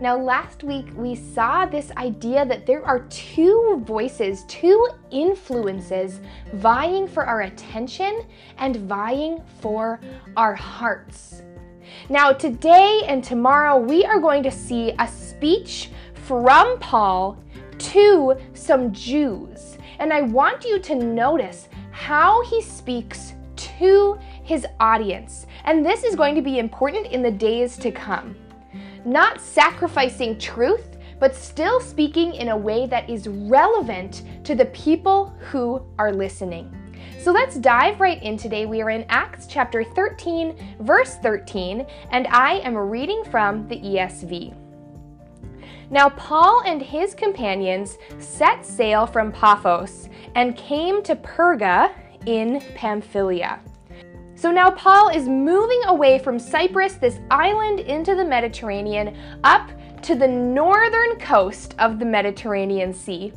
Now, last week we saw this idea that there are two voices, two influences vying for our attention and vying for our hearts. Now, today and tomorrow we are going to see a speech from Paul to some Jews. And I want you to notice how he speaks to his audience. And this is going to be important in the days to come not sacrificing truth, but still speaking in a way that is relevant to the people who are listening. So let's dive right in today. We are in Acts chapter 13, verse 13, and I am reading from the ESV. Now, Paul and his companions set sail from Paphos and came to Perga in Pamphylia. So now Paul is moving away from Cyprus, this island, into the Mediterranean, up to the northern coast of the Mediterranean Sea.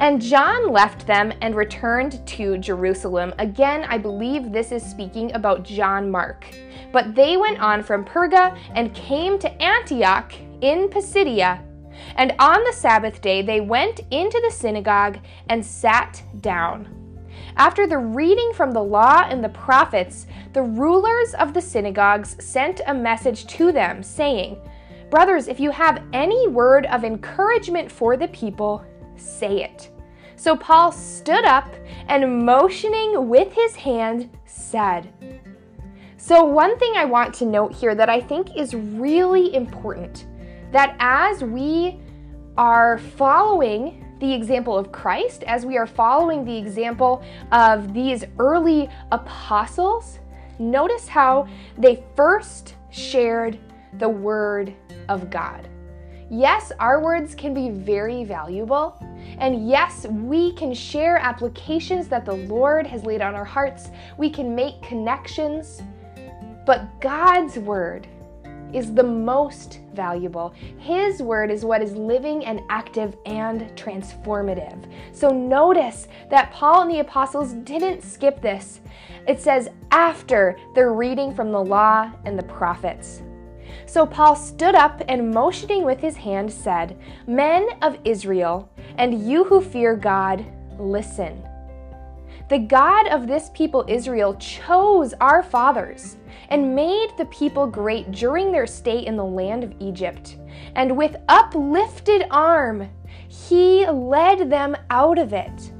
And John left them and returned to Jerusalem. Again, I believe this is speaking about John Mark. But they went on from Perga and came to Antioch in Pisidia. And on the Sabbath day, they went into the synagogue and sat down. After the reading from the law and the prophets, the rulers of the synagogues sent a message to them, saying, Brothers, if you have any word of encouragement for the people, say it. So Paul stood up and, motioning with his hand, said, So, one thing I want to note here that I think is really important that as we are following the example of Christ, as we are following the example of these early apostles, notice how they first shared the Word of God. Yes, our words can be very valuable. And yes, we can share applications that the Lord has laid on our hearts. We can make connections. But God's Word is the most valuable. His word is what is living and active and transformative. So notice that Paul and the apostles didn't skip this. It says after they're reading from the law and the prophets. So Paul stood up and motioning with his hand said, Men of Israel, and you who fear God, listen. The God of this people, Israel, chose our fathers and made the people great during their stay in the land of Egypt. And with uplifted arm, he led them out of it.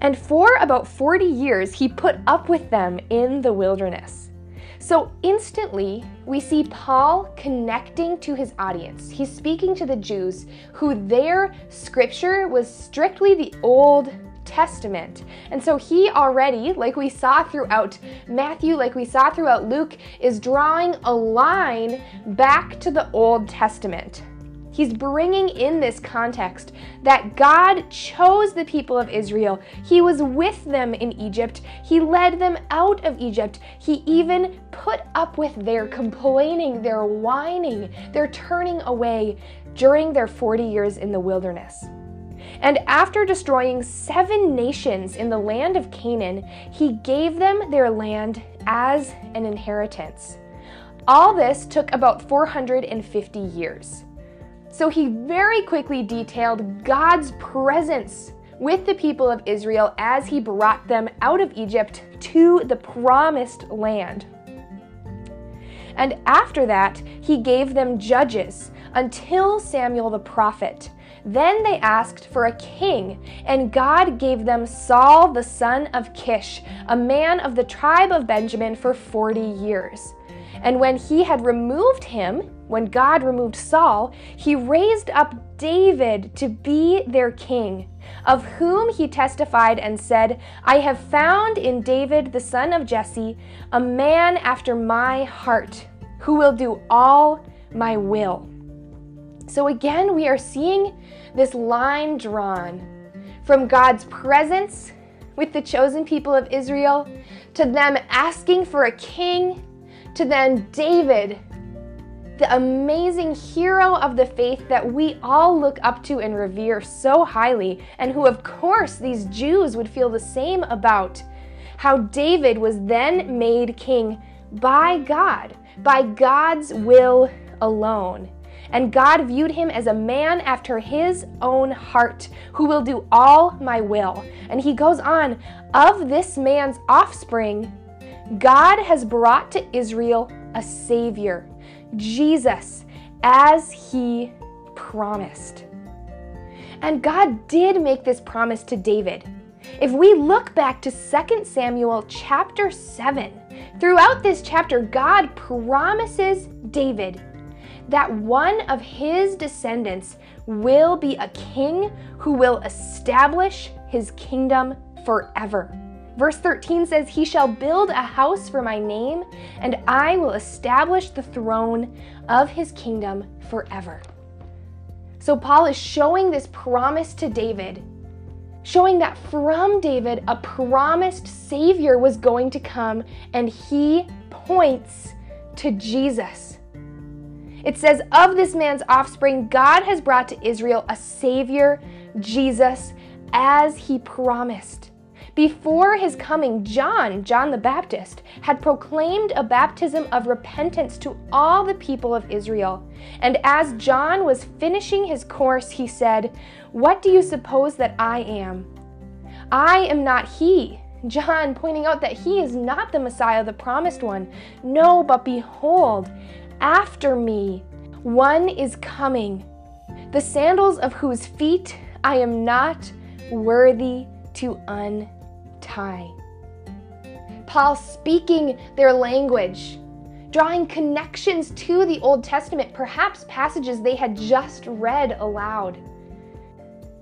And for about 40 years, he put up with them in the wilderness. So instantly, we see Paul connecting to his audience. He's speaking to the Jews who their scripture was strictly the Old Testament. And so he already, like we saw throughout Matthew, like we saw throughout Luke, is drawing a line back to the Old Testament. He's bringing in this context that God chose the people of Israel. He was with them in Egypt. He led them out of Egypt. He even put up with their complaining, their whining, their turning away during their 40 years in the wilderness. And after destroying seven nations in the land of Canaan, he gave them their land as an inheritance. All this took about 450 years. So he very quickly detailed God's presence with the people of Israel as he brought them out of Egypt to the promised land. And after that, he gave them judges until Samuel the prophet. Then they asked for a king, and God gave them Saul the son of Kish, a man of the tribe of Benjamin, for 40 years. And when he had removed him, when God removed Saul, he raised up David to be their king, of whom he testified and said, I have found in David the son of Jesse a man after my heart, who will do all my will. So again, we are seeing this line drawn from God's presence with the chosen people of Israel to them asking for a king to then David, the amazing hero of the faith that we all look up to and revere so highly, and who, of course, these Jews would feel the same about. How David was then made king by God, by God's will alone. And God viewed him as a man after his own heart, who will do all my will. And he goes on, of this man's offspring, God has brought to Israel a Savior, Jesus, as He promised. And God did make this promise to David. If we look back to 2 Samuel chapter 7, throughout this chapter, God promises David that one of his descendants will be a king who will establish his kingdom forever. Verse 13 says, He shall build a house for my name, and I will establish the throne of his kingdom forever. So, Paul is showing this promise to David, showing that from David, a promised Savior was going to come, and he points to Jesus. It says, Of this man's offspring, God has brought to Israel a Savior, Jesus, as he promised. Before his coming, John, John the Baptist, had proclaimed a baptism of repentance to all the people of Israel. And as John was finishing his course, he said, What do you suppose that I am? I am not he. John pointing out that he is not the Messiah, the promised one. No, but behold, after me, one is coming, the sandals of whose feet I am not worthy to untie. Paul speaking their language, drawing connections to the Old Testament, perhaps passages they had just read aloud.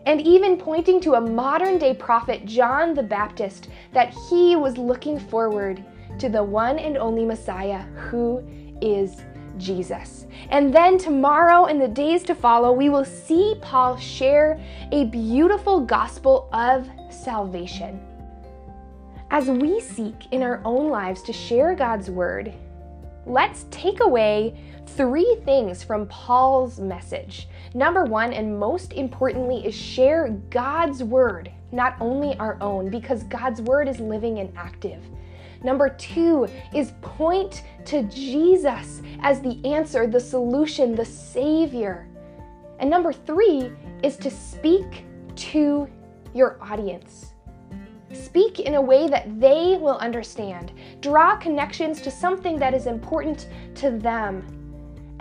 And even pointing to a modern day prophet, John the Baptist, that he was looking forward to the one and only Messiah who is Jesus. And then tomorrow and the days to follow, we will see Paul share a beautiful gospel of salvation. As we seek in our own lives to share God's word, let's take away three things from Paul's message. Number one, and most importantly, is share God's word, not only our own, because God's word is living and active. Number two is point to Jesus as the answer, the solution, the Savior. And number three is to speak to your audience. Speak in a way that they will understand. Draw connections to something that is important to them,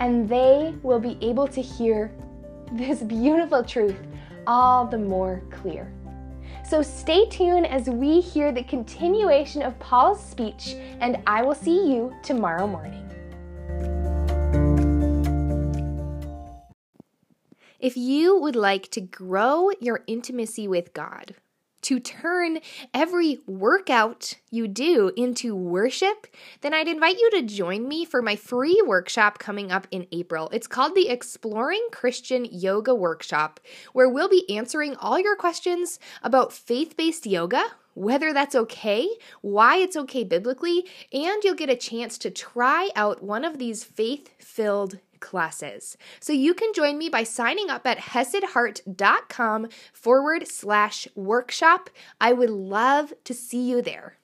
and they will be able to hear this beautiful truth all the more clear. So stay tuned as we hear the continuation of Paul's speech, and I will see you tomorrow morning. If you would like to grow your intimacy with God, to turn every workout you do into worship, then I'd invite you to join me for my free workshop coming up in April. It's called the Exploring Christian Yoga Workshop, where we'll be answering all your questions about faith based yoga whether that's okay, why it's okay biblically, and you'll get a chance to try out one of these faith filled classes. So you can join me by signing up at hesedheart.com forward slash workshop. I would love to see you there.